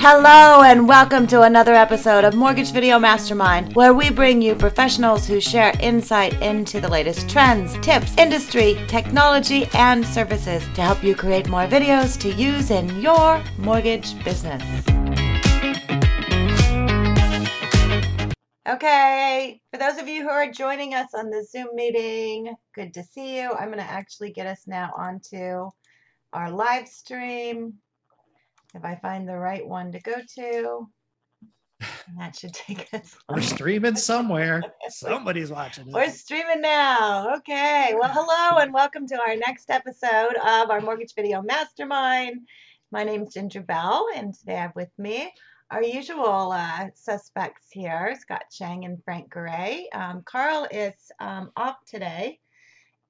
Hello, and welcome to another episode of Mortgage Video Mastermind, where we bring you professionals who share insight into the latest trends, tips, industry, technology, and services to help you create more videos to use in your mortgage business. Okay, for those of you who are joining us on the Zoom meeting, good to see you. I'm going to actually get us now onto our live stream. If I find the right one to go to, that should take us. We're streaming somewhere. Somebody's watching. Us. We're streaming now. Okay. Well, hello and welcome to our next episode of our Mortgage Video Mastermind. My name is Ginger Bell, and today I have with me our usual uh, suspects here Scott Chang and Frank Gray. Um, Carl is um, off today,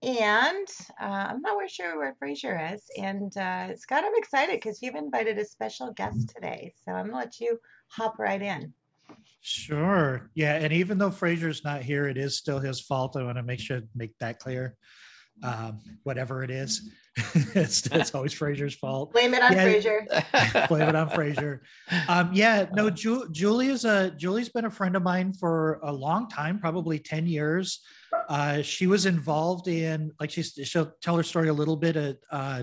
and uh, I'm not really sure where Fraser is. And uh, Scott, I'm excited because you've invited a special guest today. So I'm going to let you hop right in. Sure. Yeah. And even though Fraser's not here, it is still his fault. I want to make sure make that clear. Um, whatever it is, it's, it's always Fraser's fault. Blame it on Yeah. Fraser. Blame it on Fraser. Um, yeah, no, Ju- Julie's a Julie's been a friend of mine for a long time, probably 10 years. Uh, she was involved in, like she's, she'll tell her story a little bit, uh, uh,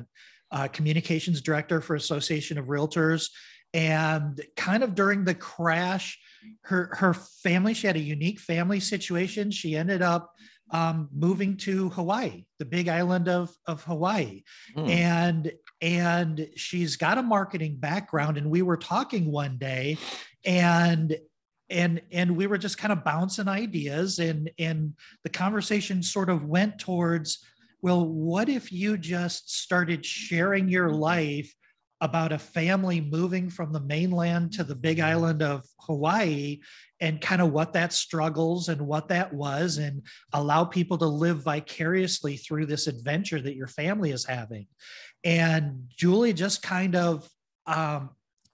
uh, communications director for Association of Realtors. And kind of during the crash, her her family, she had a unique family situation. She ended up um, moving to Hawaii, the big island of, of Hawaii Hmm. and and she's got a marketing background and we were talking one day and and and we were just kind of bouncing ideas and and the conversation sort of went towards well what if you just started sharing your life about a family moving from the mainland to the big island of Hawaii and kind of what that struggles and what that was and allow people to live vicariously through this adventure that your family is having? And julie just kind of um,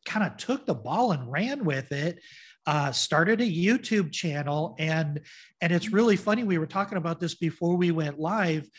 kind of took the ball and ran with it uh, started a youtube channel. And and it's really funny we were talking about this before we went live.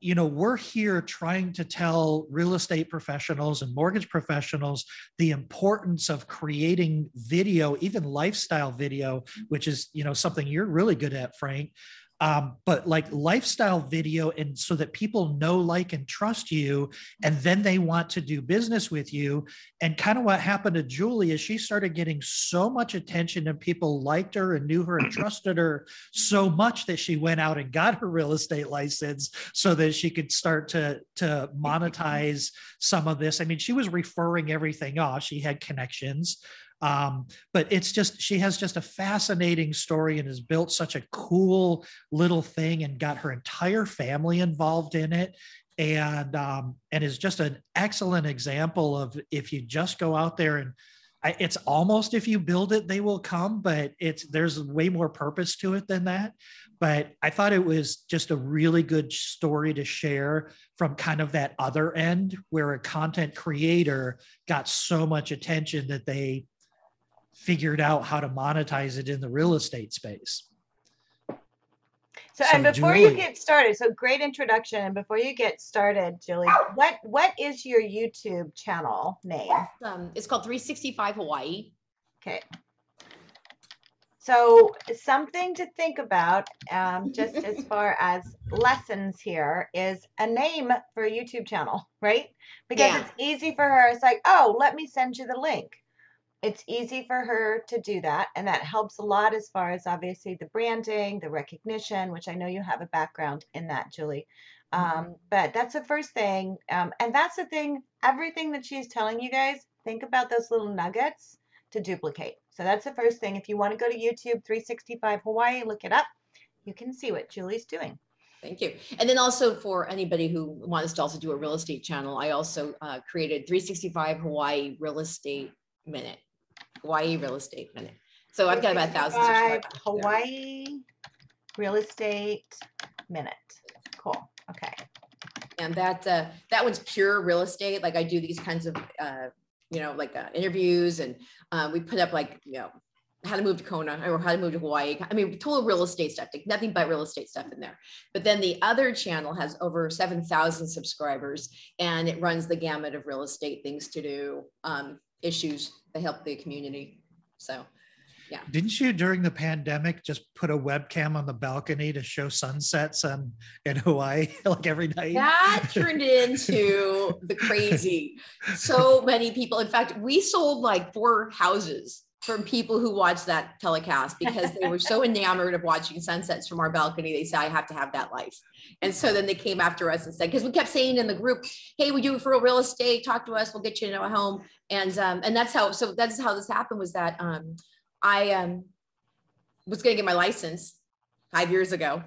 You know we're here trying to tell real estate professionals and mortgage professionals the importance of creating video even lifestyle video which is you know something you're really good at frank um, but like lifestyle video and so that people know like and trust you and then they want to do business with you. And kind of what happened to julie is she started getting so much attention and people liked her and knew her and trusted her so much that she went out and got her real estate license so that she could start to to monetize some of this. I mean she was referring everything off. She had connections um, but it's just she has just a fascinating story and has built such a cool little thing and got her entire family involved in it. And um, and is just an excellent example of if you just go out there and I, it's almost if you build it they will come but it's there's way more purpose to it than that. But i thought it was just a really good story to share from kind of that other end where a content creator got so much attention that they figured out how to monetize it in the real estate space So, So, and before you get started, so great introduction. And before you get started, Julie, what what is your YouTube channel name? Um, it's called 365 Hawaii. Okay. So something to think about, um, just as far as lessons here, is a name for a YouTube channel, right? Because Yeah. it's easy for her. It's like, oh, let me send you the link. It's easy for her to do that, and that helps a lot as far as obviously the branding, the recognition, which I know you have a background in that, Julie. Um, but that's the first thing, um, and that's the thing. Everything that she's telling you guys, think about those little nuggets to duplicate. So that's the first thing. If you want to go to YouTube 365 Hawaii, look it up. You can see what Julie's doing. Thank you. And then also for anybody who wants to also do a real estate channel, I also uh, created 365 Hawaii Real Estate Minute. Hawaii Real Estate Minute. So I've got about a thousand 365. Hawaii Real Estate Minute. Cool. Okay. And that uh, that one's pure real estate. Like I do these kinds of uh, you know like uh, interviews, and uh, we put up like you know how to move to Kona or how to move to Hawaii. I mean, total real estate stuff, like nothing but real estate stuff in there. But then the other channel has over 7,000 subscribers and it runs the gamut of real estate things to do. Um, issues that help the community. So yeah. Didn't you during the pandemic just put a webcam on the balcony to show sunsets on in Hawaii like every night? That turned into the crazy. So many people. In fact, we sold like four houses from people who watched that telecast because they were so enamored of watching sunsets from our balcony. They said, I have to have that life. And so then they came after us and said, because we kept saying in the group, hey, we do it for real estate, talk to us, we'll get you into a home. And um, and that's how so that's how this happened was that um I um was gonna get my license five years ago.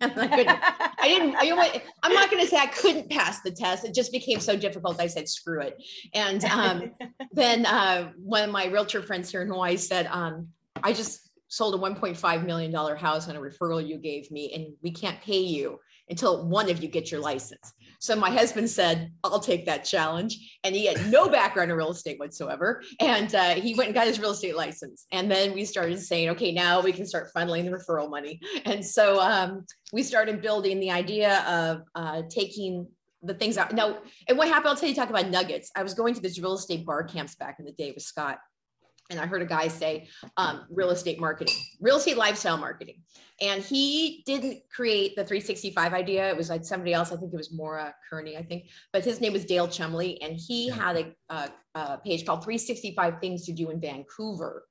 And I couldn't, I didn't, you know what? I'm not going to say I couldn't pass the test. It just became so difficult. I said, screw it. And um, then uh, one of my realtor friends here in Hawaii said, um, I just sold a $1.5 million house on a referral you gave me, and we can't pay you until one of you get your license. So my husband said, I'll take that challenge. And he had no background in real estate whatsoever. And uh, he went and got his real estate license. And then we started saying, okay, now we can start funneling the referral money. And so um, we started building the idea of uh, taking the things out. Now, and what happened, I'll tell you, talk about nuggets. I was going to these real estate bar camps back in the day with Scott and I heard a guy say um, real estate marketing, real estate lifestyle marketing. And he didn't create the 365 idea. It was like somebody else. I think it was Maura Kearney, I think, but his name was Dale Chumley. And he had a, a, a page called 365 Things to Do in Vancouver.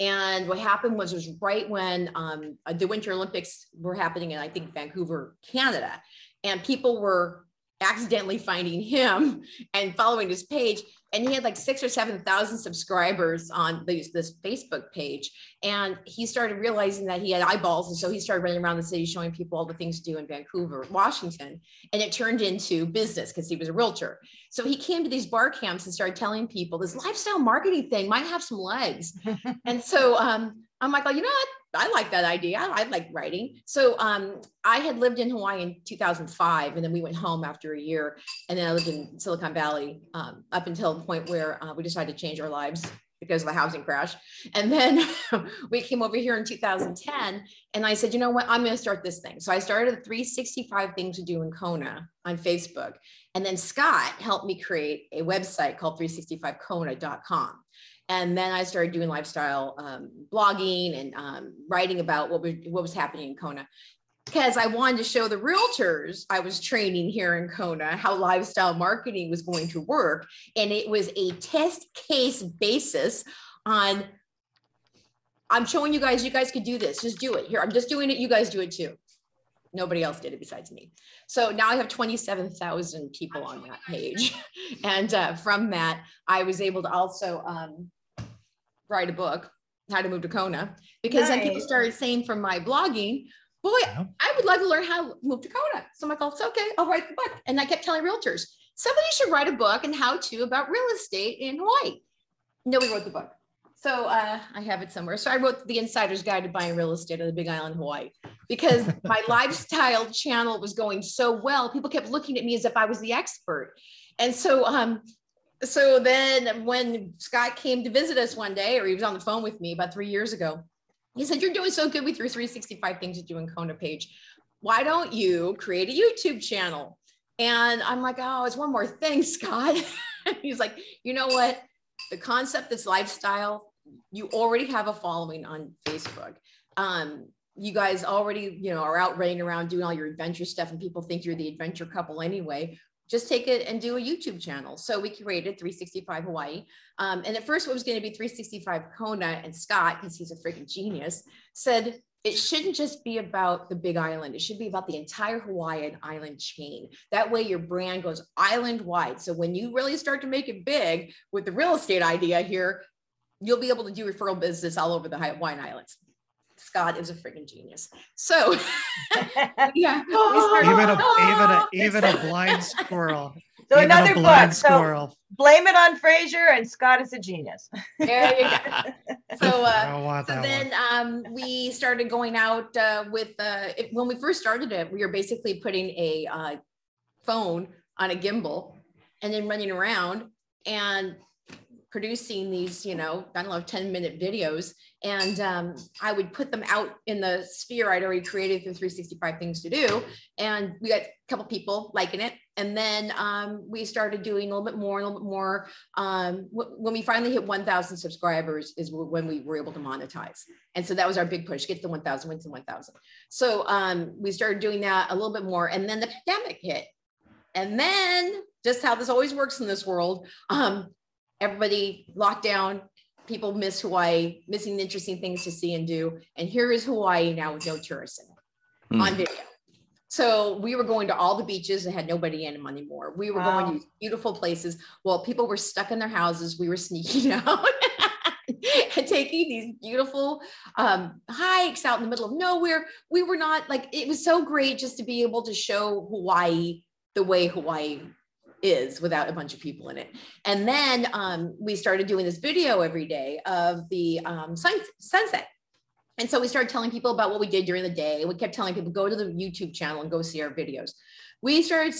And what happened was, was right when um, the Winter Olympics were happening in, I think, Vancouver, Canada. And people were accidentally finding him and following his page and he had like six or seven thousand subscribers on this, this facebook page. And he started realizing that he had eyeballs. And so he started running around the city showing people all the things to do in vancouver washington. And it turned into business because he was a realtor. So he came to these bar camps and started telling people this lifestyle marketing thing might have some legs. And so um, i'm like oh you know what I like that idea. I, I like writing. So um, I had lived in Hawaii in 2005, and then we went home after a year. And then I lived in Silicon Valley um, up until the point where uh, we decided to change our lives because of the housing crash. And then we came over here in 2010, and I said, you know what? I'm going to start this thing. So I started 365 Things to Do in Kona on Facebook. And then Scott helped me create a website called 365kona.com and then I started doing lifestyle um, blogging and um, writing about what was, what was happening in Kona because I wanted to show the realtors I was training here in Kona how lifestyle marketing was going to work. And it was a test case basis on I'm showing you guys, you guys could do this. Just do it. Here, I'm just doing it. You guys do it too. Nobody else did it besides me. So now I have 27,000 people on that page. and uh, from that, I was able to also um, write a book, How to Move to Kona, because nice. then people started saying from my blogging, boy, yeah. I would love to learn how to move to Kona. So I'm like, oh, okay, I'll write the book. And I kept telling realtors, somebody should write a book and how to about real estate in Hawaii. Nobody wrote the book. So uh, I have it somewhere. So I wrote the Insider's Guide to Buying Real Estate on the Big Island, Hawaii, because my lifestyle channel was going so well. People kept looking at me as if I was the expert. And so um, so then when Scott came to visit us one day, or he was on the phone with me about three years ago, he said, You're doing so good with your 365 things to do in Kona page. Why don't you create a YouTube channel? And I'm like, Oh, it's one more thing, Scott. He's like, You know what? The concept is lifestyle, you already have a following on Facebook. Um, you guys already, you know, are out running around doing all your adventure stuff, and people think you're the adventure couple anyway just take it and do a YouTube channel. So we created 365 Hawaii. Um, and at first it was going to be 365 Kona and Scott, because he's a freaking genius, said it shouldn't just be about the big island. It should be about the entire Hawaiian island chain. That way your brand goes island wide. So when you really start to make it big with the real estate idea here, you'll be able to do referral business all over the Hawaiian Islands. Scott is a freaking genius. So yeah, even a even a even a blind squirrel. So even another book. Squirrel. So blame it on Fraser, and Scott is a genius. There you go. So, uh, so then um, we started going out uh, with uh, it, when we first started it. We were basically putting a uh, phone on a gimbal and then running around and producing these, you know, I don't know, 10 minute videos. And um, I would put them out in the sphere I'd already created through 365 things to do. And we got a couple people liking it. And then um, we started doing a little bit more, a little bit more. Um, when we finally hit 1,000 subscribers is when we were able to monetize. And so that was our big push, get to 1,000, went to 1,000. So um, we started doing that a little bit more. And then the pandemic hit. And then just how this always works in this world, um, everybody locked down, people miss Hawaii, missing the interesting things to see and do. And here is Hawaii now with no tourists in it mm. on video. So we were going to all the beaches and had nobody in them anymore. We were wow. going to beautiful places. While people were stuck in their houses, we were sneaking out and taking these beautiful um, hikes out in the middle of nowhere. We were not like, it was so great just to be able to show Hawaii the way Hawaii is without a bunch of people in it. And then um, we started doing this video every day of the um, sun, sunset. And so we started telling people about what we did during the day. We kept telling people, go to the YouTube channel and go see our videos. We started,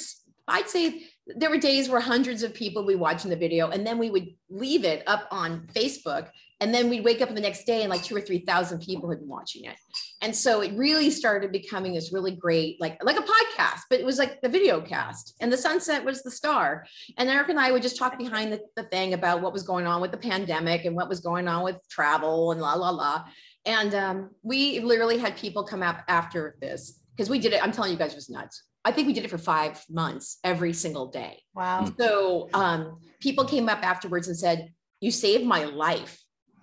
I'd say there were days where hundreds of people would be watching the video and then we would leave it up on Facebook and then we'd wake up the next day and like two or 3,000 people had been watching it. And so it really started becoming this really great, like, like a podcast, but it was like the video cast and the sunset was the star. And Eric and I would just talk behind the, the thing about what was going on with the pandemic and what was going on with travel and la, la, la. And um, we literally had people come up after this because we did it. I'm telling you guys, it was nuts. I think we did it for five months every single day. Wow. So um, people came up afterwards and said, You saved my life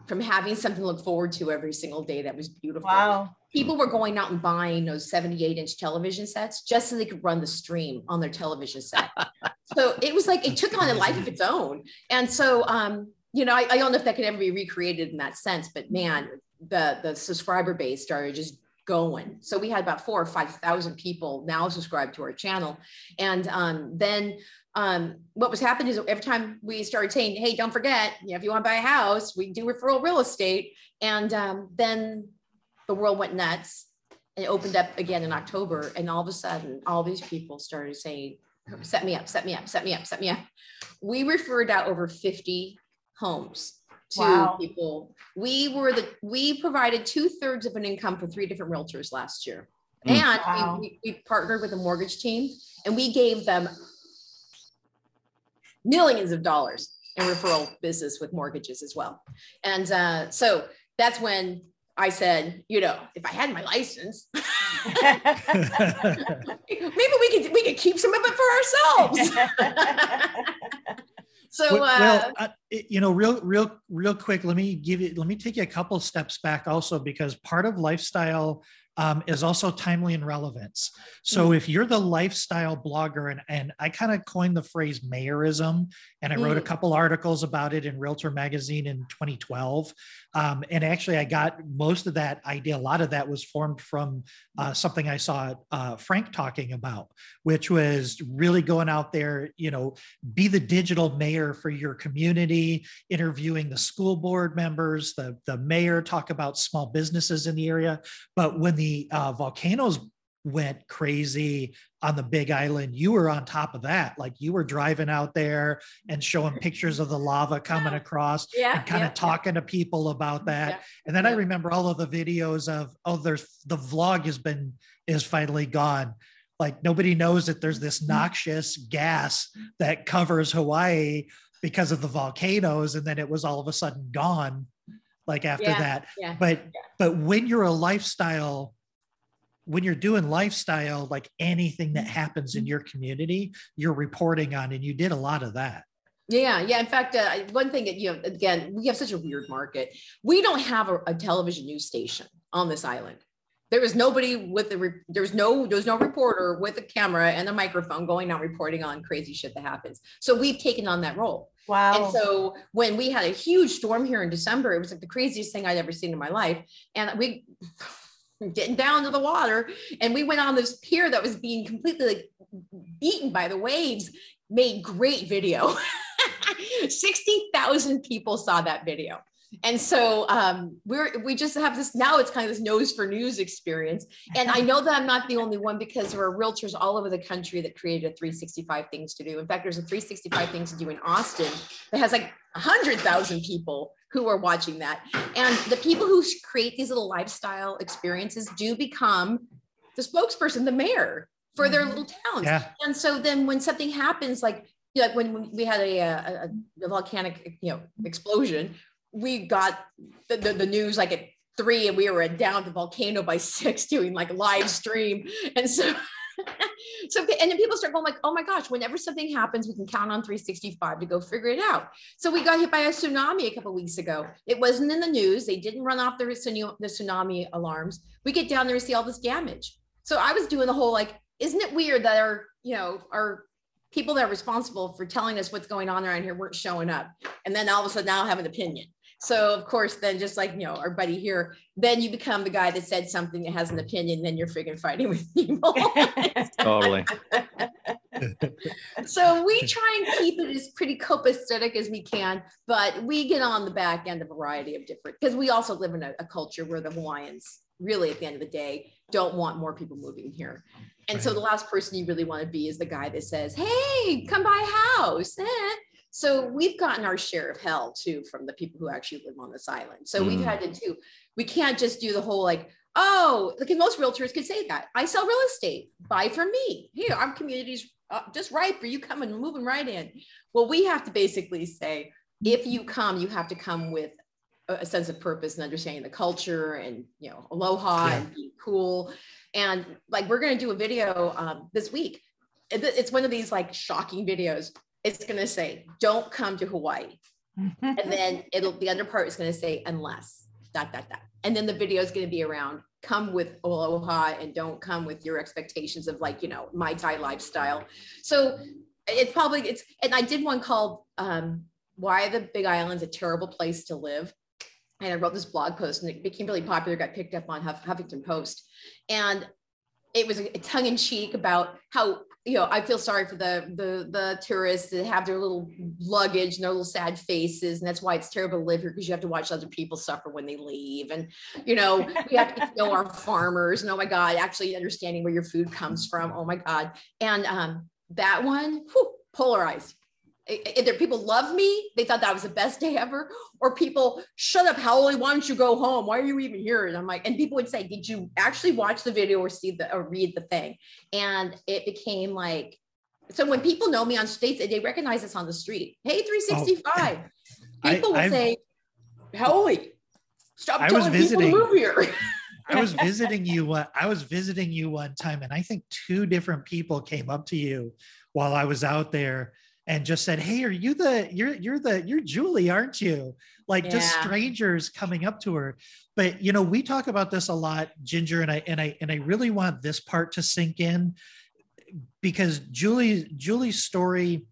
from having something to look forward to every single day that was beautiful. Wow. People were going out and buying those 78 inch television sets just so they could run the stream on their television set. so it was like it took on a life of its own. And so, um, you know, I, I don't know if that could ever be recreated in that sense, but man, the the subscriber base started just going. So we had about four or 5,000 people now subscribed to our channel. And um, then um, what was happening is every time we started saying, hey, don't forget, you know, if you want to buy a house, we do referral real estate. And um, then the world went nuts and it opened up again in October. And all of a sudden, all these people started saying, set me up, set me up, set me up, set me up. We referred out over 50 homes to wow. people. We were the, we provided two thirds of an income for three different realtors last year. Mm. And wow. we, we, we partnered with a mortgage team and we gave them millions of dollars in referral business with mortgages as well. And uh, so that's when I said, you know, if I had my license, maybe we could we could keep some of it for ourselves. so, uh, well, uh, you know, real, real, real quick. Let me give you. Let me take you a couple steps back, also, because part of lifestyle um, is also timely and relevance. So mm-hmm. if you're the lifestyle blogger, and, and I kind of coined the phrase mayorism, and I wrote mm-hmm. a couple articles about it in Realtor Magazine in 2012. Um, and actually, I got most of that idea. A lot of that was formed from uh, something I saw uh, Frank talking about, which was really going out there, you know, be the digital mayor for your community, interviewing the school board members, the, the mayor, talk about small businesses in the area. But when the uh, volcanoes went crazy on the big island you were on top of that. Like you were driving out there and showing pictures of the lava coming across yeah, and kind yeah, of talking yeah. to people about that. And then i remember all of the videos of oh there's the vog has been is finally gone. Like nobody knows that there's this mm-hmm. noxious gas that covers hawaii because of the volcanoes and then it was all of a sudden gone like after that. but but when you're a lifestyle when you're doing lifestyle, like anything that happens in your community, you're reporting on, and you did a lot of that. Yeah, yeah. In fact, uh, one thing that you know, again, we have such a weird market. We don't have a, a television news station on this island. There was nobody with the there was no there was no reporter with a camera and a microphone going out reporting on crazy shit that happens. So we've taken on that role. Wow. And so when we had a huge storm here in December, it was like the craziest thing I'd ever seen in my life. And we getting down to the water. And we went on this pier that was being completely like beaten by the waves, made great video. 60,000 people saw that video. And so um, we're we just have this now. It's kind of this nose for news experience. And I know that I'm not the only one because there are realtors all over the country that created a 365 things to do. In fact, there's a 365 things to do in Austin that has like hundred thousand people who are watching that. And the people who create these little lifestyle experiences do become the spokesperson, the mayor for their mm-hmm. little towns. Yeah. And so then when something happens, like you know, when we had a, a, a volcanic you know explosion, we got the, the, the news like at three and we were down the volcano by six doing like live stream. And so so and then people start going like oh my gosh whenever something happens we can count on 365 to go figure it out. So we got hit by a tsunami a couple weeks ago. It wasn't in the news. They didn't run off the, the tsunami alarms. We get down there and see all this damage. So i was doing the whole like isn't it weird that our you know our people that are responsible for telling us what's going on around here weren't showing up? And then all of a sudden now have an opinion so of course, then just like you know our buddy here, then you become the guy that said something that has an opinion. Then you're freaking fighting with people. totally. so we try and keep it as pretty copacetic as we can, but we get on the back end of a variety of different because we also live in a, a culture where the Hawaiians really at the end of the day don't want more people moving here. And right. so the last person you really want to be is the guy that says, Hey, come buy a house. Eh, so we've gotten our share of hell too from the people who actually live on this island. So mm. we've had to do, we can't just do the whole like, oh, like most realtors could say that. I sell real estate, buy from me. Here, our community's uh, just right for you coming, moving right in. Well, we have to basically say, if you come, you have to come with a sense of purpose and understanding the culture and you know aloha yeah. and be cool and like we're going to do a video um, this week it's one of these like shocking videos it's going to say, don't come to Hawaii. and then it'll, the under part is going to say, unless, dot, dot, dot. And then the video is going to be around, come with aloha and don't come with your expectations of like, you know, Mai Tai lifestyle. So it's probably, it's, and I did one called, um, why the big island's a terrible place to live and I wrote this blog post and it became really popular, got picked up on Huff, Huffington Post. And it was a tongue in cheek about how you know, I feel sorry for the the the tourists that have their little luggage and their little sad faces, and that's why it's terrible to live here because you have to watch other people suffer when they leave, and you know, we have to know our farmers, and oh my God, actually understanding where your food comes from, oh my God, and um, that one, whew, polarized either people love me, they thought that was the best day ever, or people shut up, Haole, why don't you go home? Why are you even here? And I'm like, and people would say, Did you actually watch the video or see the or read the thing? And it became like, so when people know me on states, they recognize us on the street. Hey, 365. Oh, people I, will I've, say, Haole, stop I was visiting. people to move here. I was visiting you. Uh, I was visiting you one time, and I think two different people came up to you while I was out there and just said, "Hey, are you the you're you're the you're Julie, aren't you?" Like yeah. just strangers coming up to her. But you know, we talk about this a lot, Ginger, and I and I and I really want this part to sink in because Julie Julie's story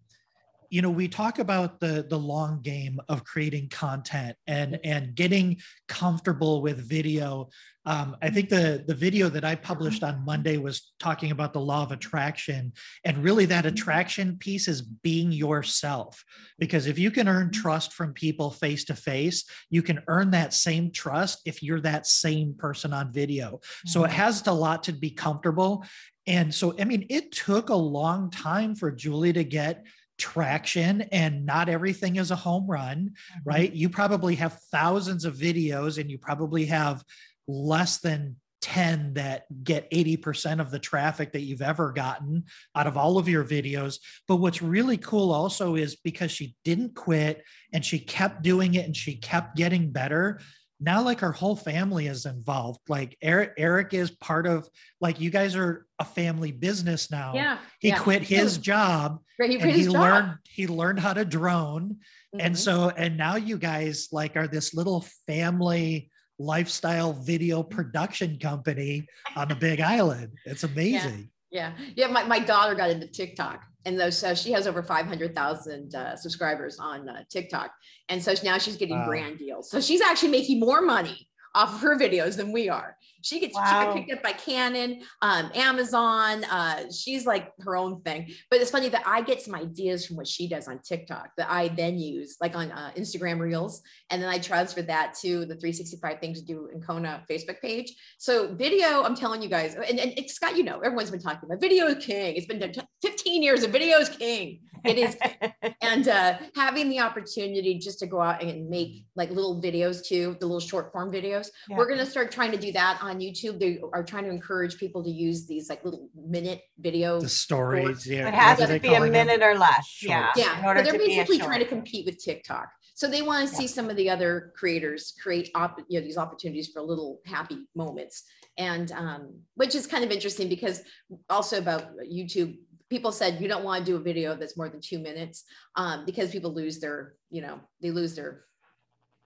you know we talk about the the long game of creating content and and getting comfortable with video. Um, i think the the video that i published on monday was talking about the law of attraction. And really that attraction piece is being yourself. Because if you can earn trust from people face to face you can earn that same trust if you're that same person on video. So it mm-hmm. has a lot to be comfortable. And so, I mean, it took a long time for Julie to get traction and not everything is a home run, mm-hmm. right? You probably have thousands of videos and you probably have less than 10 that get 80% of the traffic that you've ever gotten out of all of your videos. But what's really cool also is because she didn't quit and she kept doing it and she kept getting better now like our whole family is involved. Like eric eric is part of like you guys are a family business now. Yeah he yeah. quit his job right, he, and he learned he learned how to drone. Mm-hmm. and so and now you guys like are this little family lifestyle video production company on the big island. It's amazing yeah yeah, my, my daughter got into tiktok and those so she has over 500,000 uh, subscribers on uh, TikTok and so now she's getting wow. brand deals so she's actually making more money off of her videos than we are. She gets, Wow. she picked up by Canon, um, Amazon. Uh, she's like her own thing. But it's funny that I get some ideas from what she does on TikTok that I then use, like on uh, Instagram Reels, and then I transfer that to the 365 Things to Do in Kona Facebook page. So video, I'm telling you guys, and, and it's Scott, you know, everyone's been talking about video is king. It's been 15 years of video is king. It is and uh, having the opportunity just to go out and make like little videos too, the little short form videos. Yeah. We're going to start trying to do that on YouTube. They are trying to encourage people to use these like little minute videos. The stories. Yeah. It has to be a calling them? minute or less. Shorts. Yeah. yeah, in order but they're to be a basically trying to compete with TikTok. So they want to see some of the other creators create op- you know these opportunities for little happy moments, and um, which is kind of interesting because also about YouTube, people said you don't want to do a video that's more than two minutes um, because people lose their you know they lose their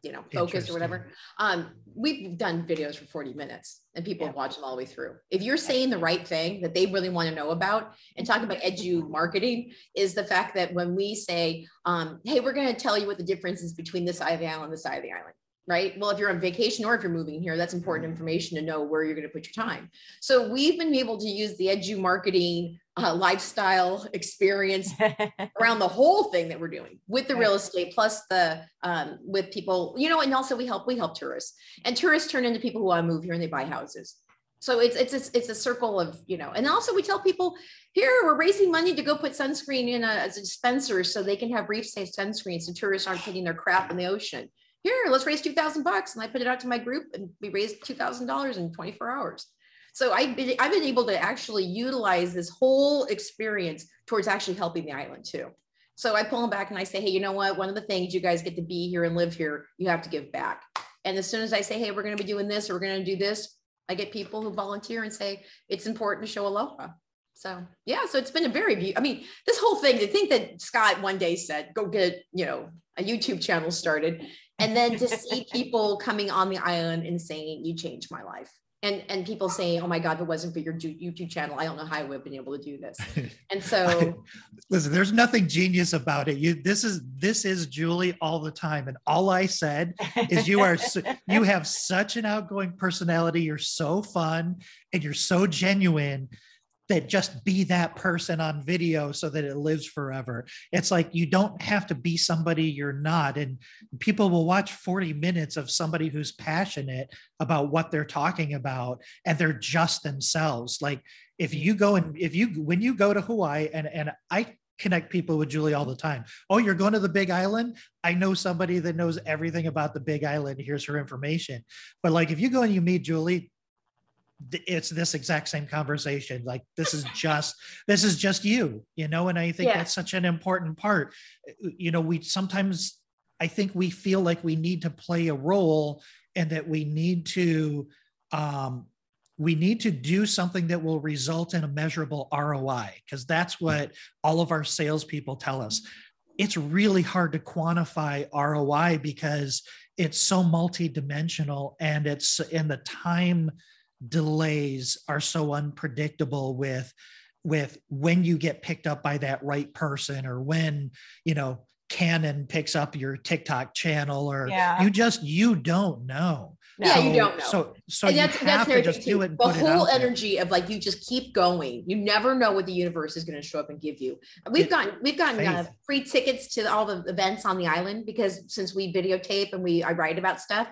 you know focused or whatever. Um, we've done videos for 40 minutes and people Yeah. watch them all the way through. If you're saying the right thing that they really want to know about and talking about edu marketing is the fact that when we say, um, hey, we're going to tell you what the difference is between this side of the island and this side of the island. Right. Well, if you're on vacation or if you're moving here, that's important information to know where you're going to put your time. So we've been able to use the edu marketing uh, lifestyle experience around the whole thing that we're doing with the real estate plus the um, with people you know and also we help we help tourists and tourists turn into people who want to move here and they buy houses. So it's it's a, it's a circle of you know and also we tell people here we're raising money to go put sunscreen in a, as a dispenser so they can have reef safe sunscreen so tourists aren't putting their crap in the ocean. Here let's raise 2000 bucks and i put it out to my group and we raised $2000 in 24 hours so I've been, I've been able to actually utilize this whole experience towards actually helping the island too. So I pull them back and I say, hey, you know what? One of the things you guys get to be here and live here, you have to give back. And as soon as I say, hey, we're going to be doing this or we're going to do this, I get people who volunteer and say it's important to show aloha. So yeah, so it's been a very, I mean, this whole thing. To think that Scott one day said, "Go get you know a YouTube channel started," and then to see people coming on the island and saying, "You changed my life," and and people say "Oh my God, if it wasn't for your YouTube channel, I don't know how I would have been able to do this." And so Listen, there's nothing genius about it. You this is this is Julie all the time. And all I said is you are so, you have such an outgoing personality. You're so fun and you're so genuine that just be that person on video so that it lives forever. It's like you don't have to be somebody you're not. And people will watch 40 minutes of somebody who's passionate about what they're talking about and they're just themselves. Like if you go and if you when you go to Hawaii and and I connect people with Julie all the time. Oh, you're going to the big island? I know somebody that knows everything about the big island. Here's her information. But like if you go and you meet Julie, it's this exact same conversation. Like this is just this is just you, you know, and I think Yeah. that's such an important part. You know, we sometimes I think we feel like we need to play a role and that we need to um we need to do something that will result in a measurable ROI because that's what all of our salespeople tell us. It's really hard to quantify ROI because it's so multidimensional and it's in the time delays are so unpredictable with with when you get picked up by that right person or when you know canon picks up your tiktok channel or Yeah. you just you don't know Yeah, you don't know. so so and you that's, have that's to just thing do it and the put it whole out there. energy of like you just keep going you never know what the universe is going to show up and give you we've It- gotten we've gotten uh, free tickets to all the events on the island because since we videotape and we i write about stuff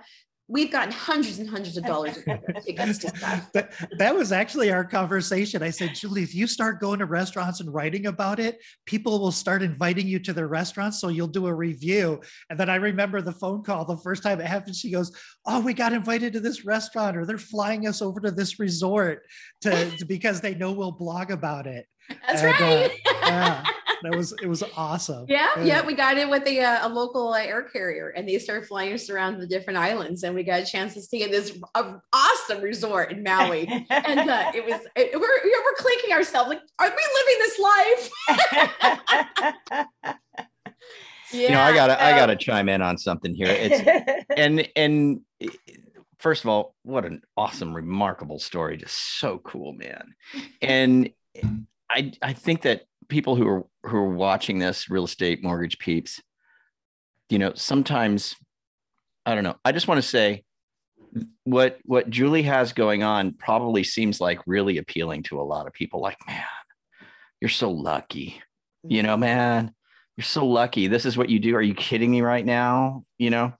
we've gotten hundreds and hundreds of dollars of tickets to stuff that, that was actually our conversation. I said, Julie, if you start going to restaurants and writing about it, people will start inviting you to their restaurants. So you'll do a review. And then I remember the phone call the first time it happened. She goes, Oh, we got invited to this restaurant, or they're flying us over to this resort to, because they know we'll blog about it. that's And, uh, right yeah. That was it was awesome. Yeah, yeah, we got in with a, uh, a local uh, air carrier, and they started flying us around the different islands, and we got a chance to stay in this uh, awesome resort in Maui. and uh, it was it, we're we're clicking ourselves like, are we living this life? Yeah, you know, I gotta I gotta chime in on something here. It's and and first of all, what an awesome, remarkable story. Just so cool, man. And I I think that people who are who are watching this real estate mortgage peeps, you know, sometimes I don't know. I just want to say what what Julie has going on probably seems like really appealing to a lot of people. Like, man, you're so lucky. You know, mm-hmm. man, you're so lucky. This is what you do. Are you kidding me right now? You know,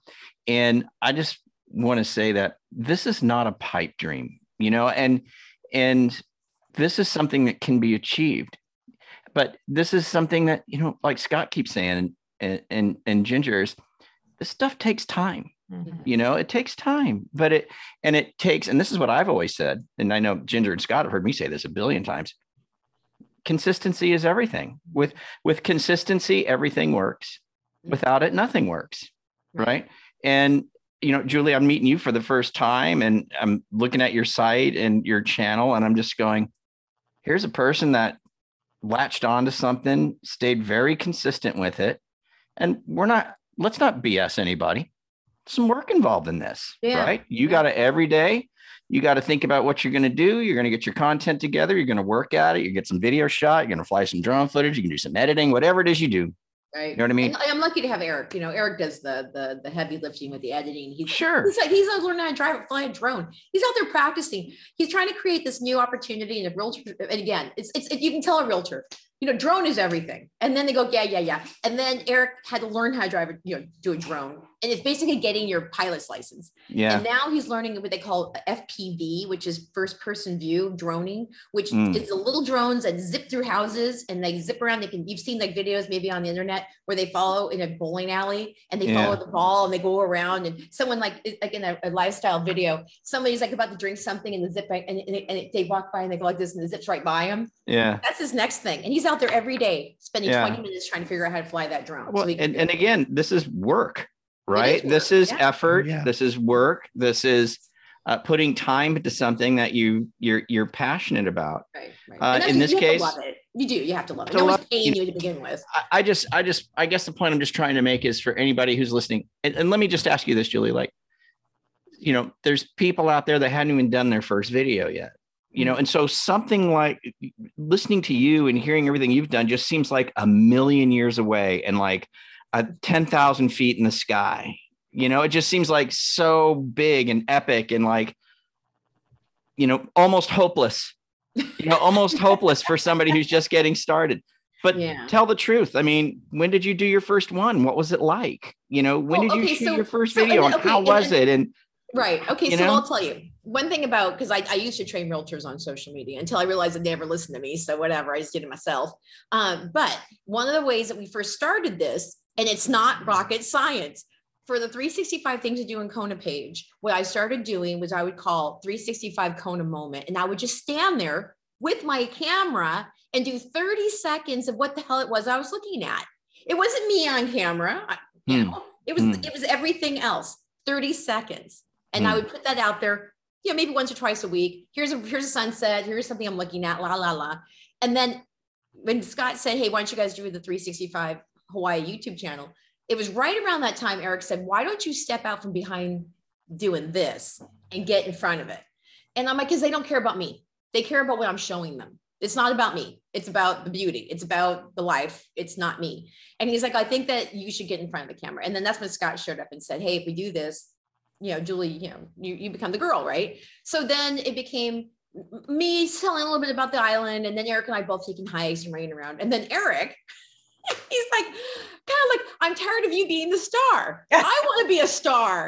and I just want to say that this is not a pipe dream. You know, and and this is something that can be achieved. But this is something that you know, like Scott keeps saying, and and and Gingers, this stuff takes time Mhm. you know it takes time but it and it takes and this is what i've always said and i know ginger and scott have heard me say this a billion times. Consistency is everything. With with consistency everything works. Without it nothing works right? And you know julie i'm meeting you for the first time and i'm looking at your site and your channel and i'm just going here's a person that latched onto something stayed very consistent with it. And we're not let's not bs anybody. Some work involved in this Yeah. right? You Yeah. got to every day you got to think about what you're going to do. You're going to get your content together. You're going to work at it. You get some video shot. You're going to fly some drone footage. You can do some editing whatever it is you do Right. you know what i mean And I'm lucky to have Eric. You know, Eric does the the the heavy lifting with the editing. He's sure He's like he's like learning how to drive fly a drone. He's out there practicing. He's trying to create this new opportunity in a realtor. And again, it's it's you can tell a realtor, you know, drone is everything. And then they go, yeah, yeah, yeah. And then Eric had to learn how to drive, a, you know, do a drone. And it's basically getting your pilot's license. yeah And now he's learning what they call FPV, which is first person view droning, which Mm. is the little drones that zip through houses and they zip around. They can, you've seen like videos maybe on the internet where they follow in a bowling alley and they follow the ball and they go around and someone like, like in a, a lifestyle video, somebody's like about to drink something and the zip, and, and, and they walk by and they go like this and the zips right by him. yeah That's his next thing. And he's out there every day spending Yeah. 20 minutes trying to figure out how to fly that drone. Well he can and, and again this is work right is this is yeah. effort Yeah. this is work this is uh, putting time into something that you you're you're passionate about Right, right. Uh, in this you have to case- you do. You have to love it. To No love- one's paying you to begin with. I, I just, I just, I guess the point I'm just trying to make is for anybody who's listening, and, and let me just ask you this, Julie, like, you know, there's people out there that hadn't even done their first video yet, you know, mm. and so something like listening to you and hearing everything you've done just seems like a million years away and like a 10,000 feet in the sky. You know, it just seems like so big and epic and like, you know, almost hopeless, you know, almost hopeless for somebody who's just getting started. But Yeah. tell the truth. I mean, when did you do your first one? What was it like? You know, when Well, did you okay, shoot so- your first so, video and okay, how was it? And Right. Okay. You so know? I'll tell you one thing about because I, I used to train realtors on social media until I realized that they never listened to me. So whatever, I just did it myself. Um, but one of the ways that we first started this, and it's not rocket science, for the 365 things to do in Kona page, what I started doing was I would call 365 Kona moment, and I would just stand there with my camera and do 30 seconds of what the hell it was I was looking at. It wasn't me on camera, I- you Hmm. know, it was Hmm. it was everything else. 30 seconds. And I Hmm. would put that out there, you know, maybe once or twice a week. Here's a here's a sunset. Here's something I'm looking at. La la la. And then when Scott said, "Hey, why don't you guys do the 365 Hawaii YouTube channel?" It was right around that time. Eric said, "Why don't you step out from behind doing this and get in front of it?" And I'm like, "Because they don't care about me. They care about what I'm showing them. It's not about me. It's about the beauty. It's about the life. It's not me." And he's like, "I think that you should get in front of the camera." And then that's when Scott showed up and said, "Hey, if we do this." You know, Julie, you know, you, you become the girl, right? So then it became me telling a little bit about the island, and then Eric and I both taking hikes and running around. And then Eric, he's like, kind of like, I'm tired of you being the star. I want to be a star.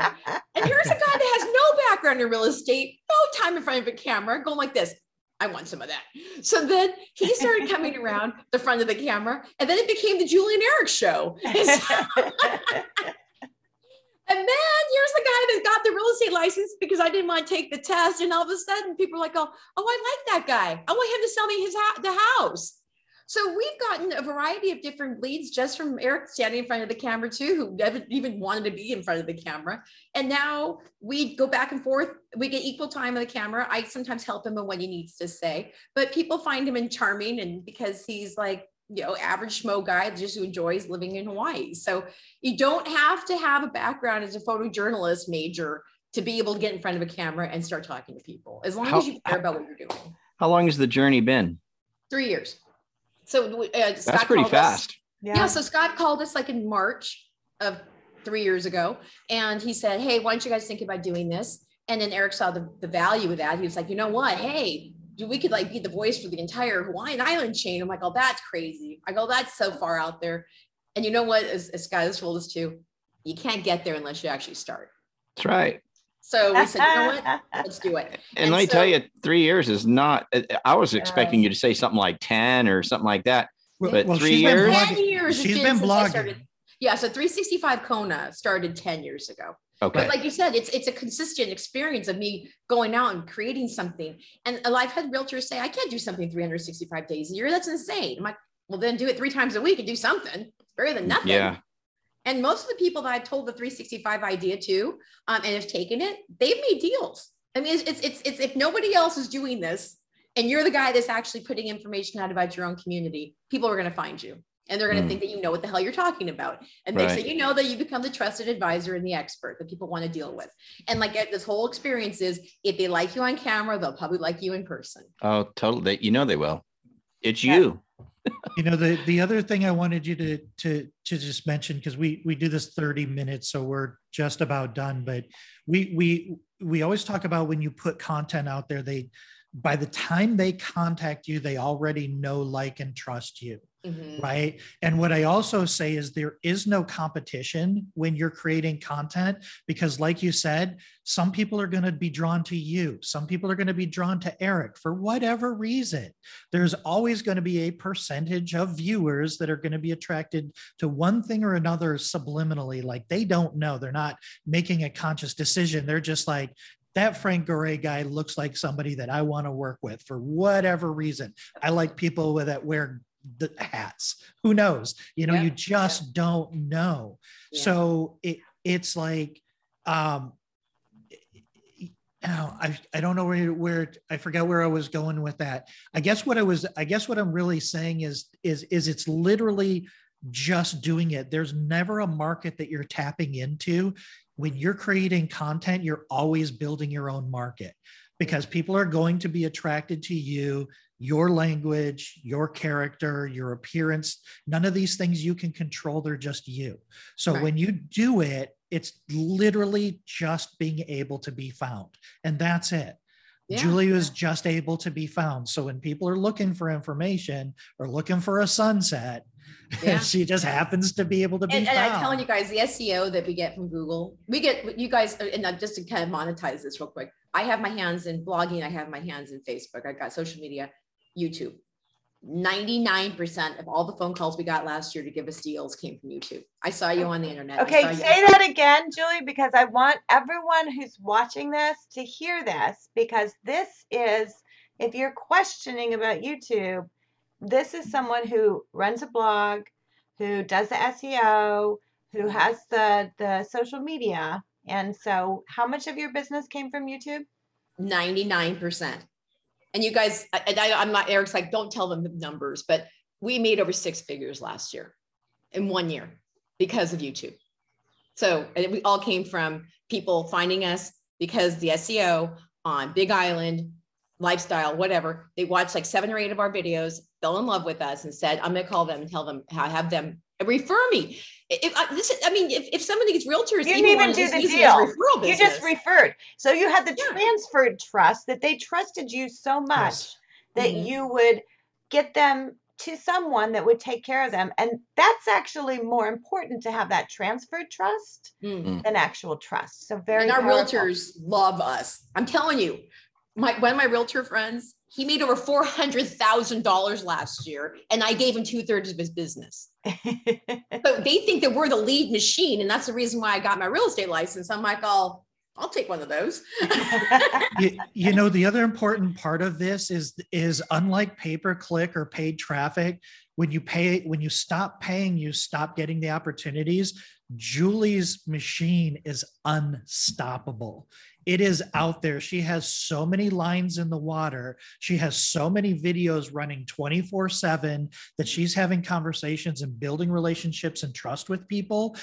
And here's a guy that has no background in real estate, no time in front of a camera, going like this. I want some of that. So then he started coming around the front of the camera, and then it became the Julie and Eric show. And then here's the guy that got the real estate license because I didn't want to take the test. And all of a sudden, people are like, "Oh, oh, I like that guy. I want him to sell me his the house." So we've gotten a variety of different leads just from Eric standing in front of the camera too, who never even wanted to be in front of the camera. And now we go back and forth. We get equal time on the camera. I sometimes help him in what he needs to say, but people find him in charming and because he's like you know, average schmo guy just who enjoys living in Hawaii. So you don't have to have a background as a photojournalist major to be able to get in front of a camera and start talking to people, as long How- as you care about what you're doing. how long has the journey been? Three years. So uh, That's Scott pretty called us- fast. yeah. So Scott called us like in March of three years ago, and he said, "Hey, why don't you guys think about doing this?" And then Eric saw the, the value of that. He was like, you know what? Hey, we could like be the voice for the entire Hawaiian Island chain. I'm like, oh, that's crazy. I go, that's so far out there. And you know what? As, as Sky has told us too, you can't get there unless you actually start. That's right. So we said, you know what? Let's do it. And, and let me so, tell you, three years is not. I was expecting you to say something like ten or something like that. But well, three years. Ten years. She's been, been blogging. Yeah, so 365 Kona started 10 years ago. Okay. But like you said, it's it's a consistent experience of me going out and creating something. And I've had realtors say, I can't do something 365 days a year. That's insane. I'm like, well, then do it three times a week and do something. It's better than nothing. Yeah. And most of the people that I've told the 365 idea to um, and have taken it, they've made deals. I mean, it's, it's, it's, it's if nobody else is doing this and you're the guy that's actually putting information out about your own community, people are going to find you and they're going to mm. think that you know what the hell you're talking about. And they right. say you know that you become the trusted advisor and the expert that people want to deal with. And like this whole experience is if they like you on camera they'll probably like you in person. Oh totally. You know they will. It's yeah. you. You know the the other thing i wanted you to to to just mention because we we do this 30 minutes so we're just about done but we we we always talk about when you put content out there they by the time they contact you they already know like and trust you Mm-hmm. Right. And what I also say is there is no competition when you're creating content because, like you said, some people are going to be drawn to you. Some people are going to be drawn to Eric for whatever reason. There's always going to be a percentage of viewers that are going to be attracted to one thing or another subliminally. Like they don't know, they're not making a conscious decision. They're just like, that Frank Gore guy looks like somebody that I want to work with for whatever reason. I like people that wear the hats who knows you know yeah. you just yeah. don't know yeah. so it it's like um now I, I don't know where, where I forgot where I was going with that. I guess what I was I guess what I'm really saying is is is it's literally just doing it. There's never a market that you're tapping into. When you're creating content, you're always building your own market because people are going to be attracted to you your language, your character, your appearance. None of these things you can control. They're just you. So right. when you do it, it's literally just being able to be found. And that's it. Yeah. Julie was just able to be found. So when people are looking for information or looking for a sunset, yeah. she just happens to be able to be and, found. And I'm telling you guys, the SEO that we get from Google, we get you guys, uh, and just to kind of monetize this real quick, I have my hands in blogging, I have my hands in Facebook, I've got social media. YouTube. 99% of all the phone calls we got last year to give us deals came from YouTube. I saw you on the internet. Okay, say that again, Julie, because I want everyone who's watching this to hear this because this is, if you're questioning about YouTube, this is someone who runs a blog, who does the SEO, who has the the social media. And so, how much of your business came from YouTube? 99% and you guys, I, I, I'm not, Eric's like, don't tell them the numbers, but we made over six figures last year in one year because of YouTube. So and we all came from people finding us because the SEO on Big Island, lifestyle, whatever, they watched like seven or eight of our videos, fell in love with us, and said, "I'm going to call them and tell them how have them refer me." If I, this, I mean, if, if some of these realtors you didn't even do the deal, you just referred. So you had the yeah. transferred trust that they trusted you so much yes. that mm-hmm. you would get them to someone that would take care of them, and that's actually more important to have that transferred trust mm-hmm. than actual trust. So very. And our powerful. realtors love us. I'm telling you, my one of my realtor friends, he made over four hundred thousand dollars last year, and I gave him two thirds of his business. but they think that we're the lead machine, and that's the reason why I got my real estate license. I'm like, oh, I'll take one of those. you, you, know, the other important part of this is is unlike pay per click or paid traffic. When you pay, when you stop paying, you stop getting the opportunities. Julie's machine is unstoppable it is out there. She has so many lines in the water. She has so many videos running 24 7 that she's having conversations and building relationships and trust with people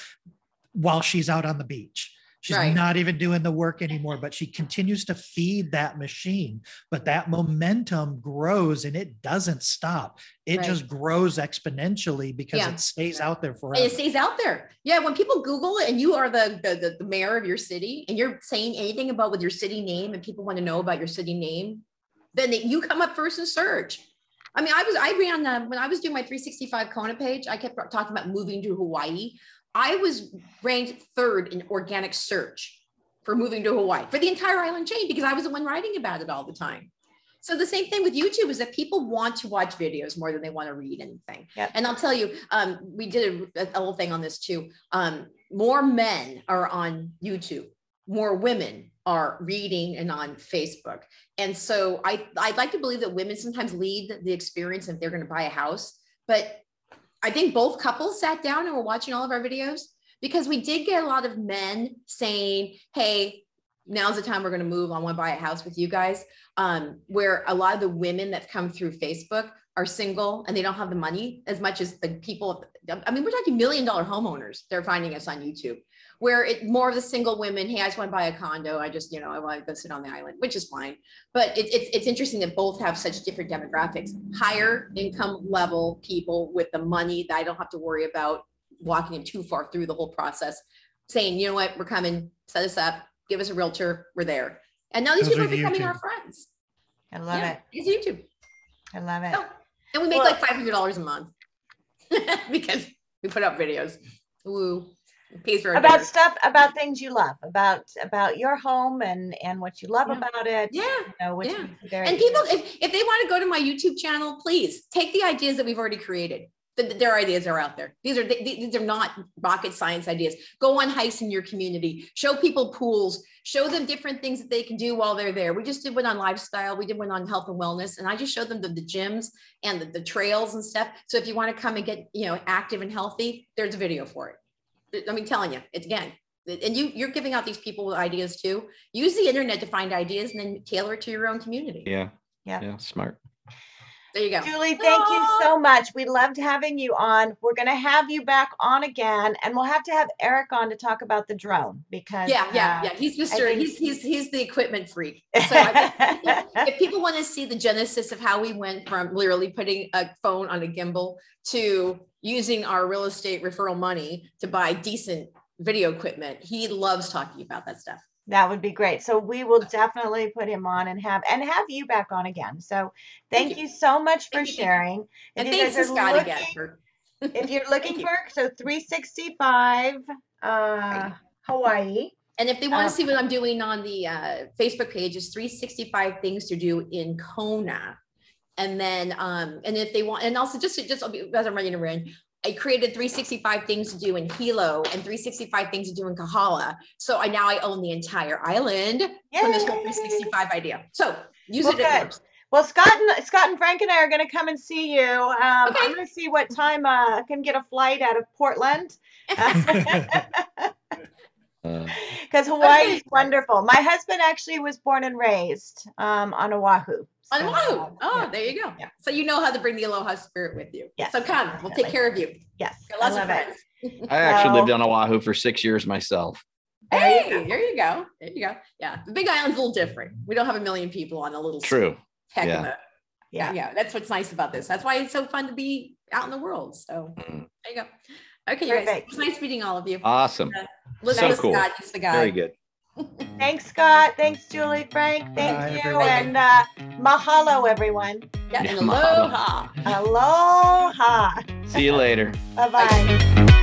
while she's out on the beach. She's Right. not even doing the work anymore, but she continues to feed that machine. But that momentum grows and it doesn't stop. It Right. just grows exponentially because Yeah. it stays out there forever. it stays out there. Yeah, when people Google it and you are the, the the mayor of your city and you're saying anything about with your city name and people want to know about your city name, then you come up first in search. I mean, I was I ran uh, when I was doing my 365 Kona page. I kept talking about moving to Hawaii. I was ranked third in organic search for moving to Hawaii for the entire island chain because I was the one writing about it all the time. So the same thing with YouTube is that people want to watch videos more than they want to read anything. Yep. And I'll tell you, um, we did a, a little thing on this too. Um, more men are on YouTube, more women are reading and on Facebook. And so I, I'd like to believe that women sometimes lead the experience if they're going to buy a house. But I think both couples sat down and were watching all of our videos because we did get a lot of men saying, Hey, now's the time we're going to move. I want to buy a house with you guys. Um, where a lot of the women that come through Facebook are single and they don't have the money as much as the people. I mean, we're talking million dollar homeowners. They're finding us on YouTube where it more of the single women, hey, I just want to buy a condo. I just, you know, I want to go sit on the island, which is fine. But it, it's it's interesting that both have such different demographics. Higher income level people with the money that I don't have to worry about walking in too far through the whole process, saying, you know what, we're coming, set us up, give us a realtor, we're there. And now these Those people are are becoming YouTube. our friends. I love yeah, it. It's YouTube. I love it. Oh, And we make Well- like five hundred dollars a month because we put up videos. Ooh, About dinner. stuff, about things you love, about about your home and and what you love Yeah. about it. Yeah. You know, which yeah. And people, if, if they want to go to my YouTube channel, please take the ideas that we've already created. The, their ideas are out there. These are th- these are not rocket science ideas. Go on hikes in your community. Show people pools. Show them different things that they can do while they're there. We just did one on lifestyle. We did one on health and wellness, and I just showed them the, the gyms and the, the trails and stuff. So if you want to come and get you know active and healthy, there's a video for it. I mean, telling you, it's again, and you you're giving out these people ideas too. Use the internet to find ideas and then tailor it to your own community. Yeah. Yeah. Yeah. Smart. There you go. Julie, thank you so much. We loved having you on. We're going to have you back on again, and we'll have to have Eric on to talk about the drone because Yeah, yeah, uh, yeah. He's Mr. think- He's he's he's the equipment freak. So I think if people want to see the genesis of how we went from literally putting a phone on a gimbal to using our real estate referral money to buy decent video equipment, he loves talking about that stuff. that would be great. So we will definitely put him on and have and have you back on again. So thank, Thank you. so much for sharing. If And you thanks to Scott looking, again for if you're looking you. for so 365 uh Hawaii. And if they want Uh, to see what I'm doing on the uh, Facebook page, it's 365 things to do in Kona. And then, um, and if they want, and also just just as I'm running around, I created 365 things to do in Hilo and 365 things to do in Kohala. So I now I own the entire island from this whole 365 idea. So use Well, it. Good. Well, Scott and Scott and Frank and I are going to come and see you. Um, Okay. I'm going to see what time uh, I can get a flight out of Portland because Hawaii is wonderful. My husband actually was born and raised um, on Oahu. On So, Oahu. uh, Oh, yeah. there you go. Yeah. So you know how to bring the aloha spirit with you. Yes, So come, we'll take care of you. Yes, Got I lots of love it. friends. I actually lived on Oahu for six years myself. There you Hey, there you go. There you go. Yeah. The big island's a little different. We don't have a million people on a little True. heck Yeah. of Yeah. yeah. That's what's nice about this. That's why it's so fun to be out in the world. So Mm. there you go. Okay, you guys. It was nice meeting all of you. Awesome. Listen so to cool. Scott, he's the guy. Very good. Thanks, Scott. Thanks, Julie. Frank. Thank Bye, you. everyone. And uh, mahalo, everyone. Yeah, Yeah, and aloha. Aloha. See you later. Bye bye.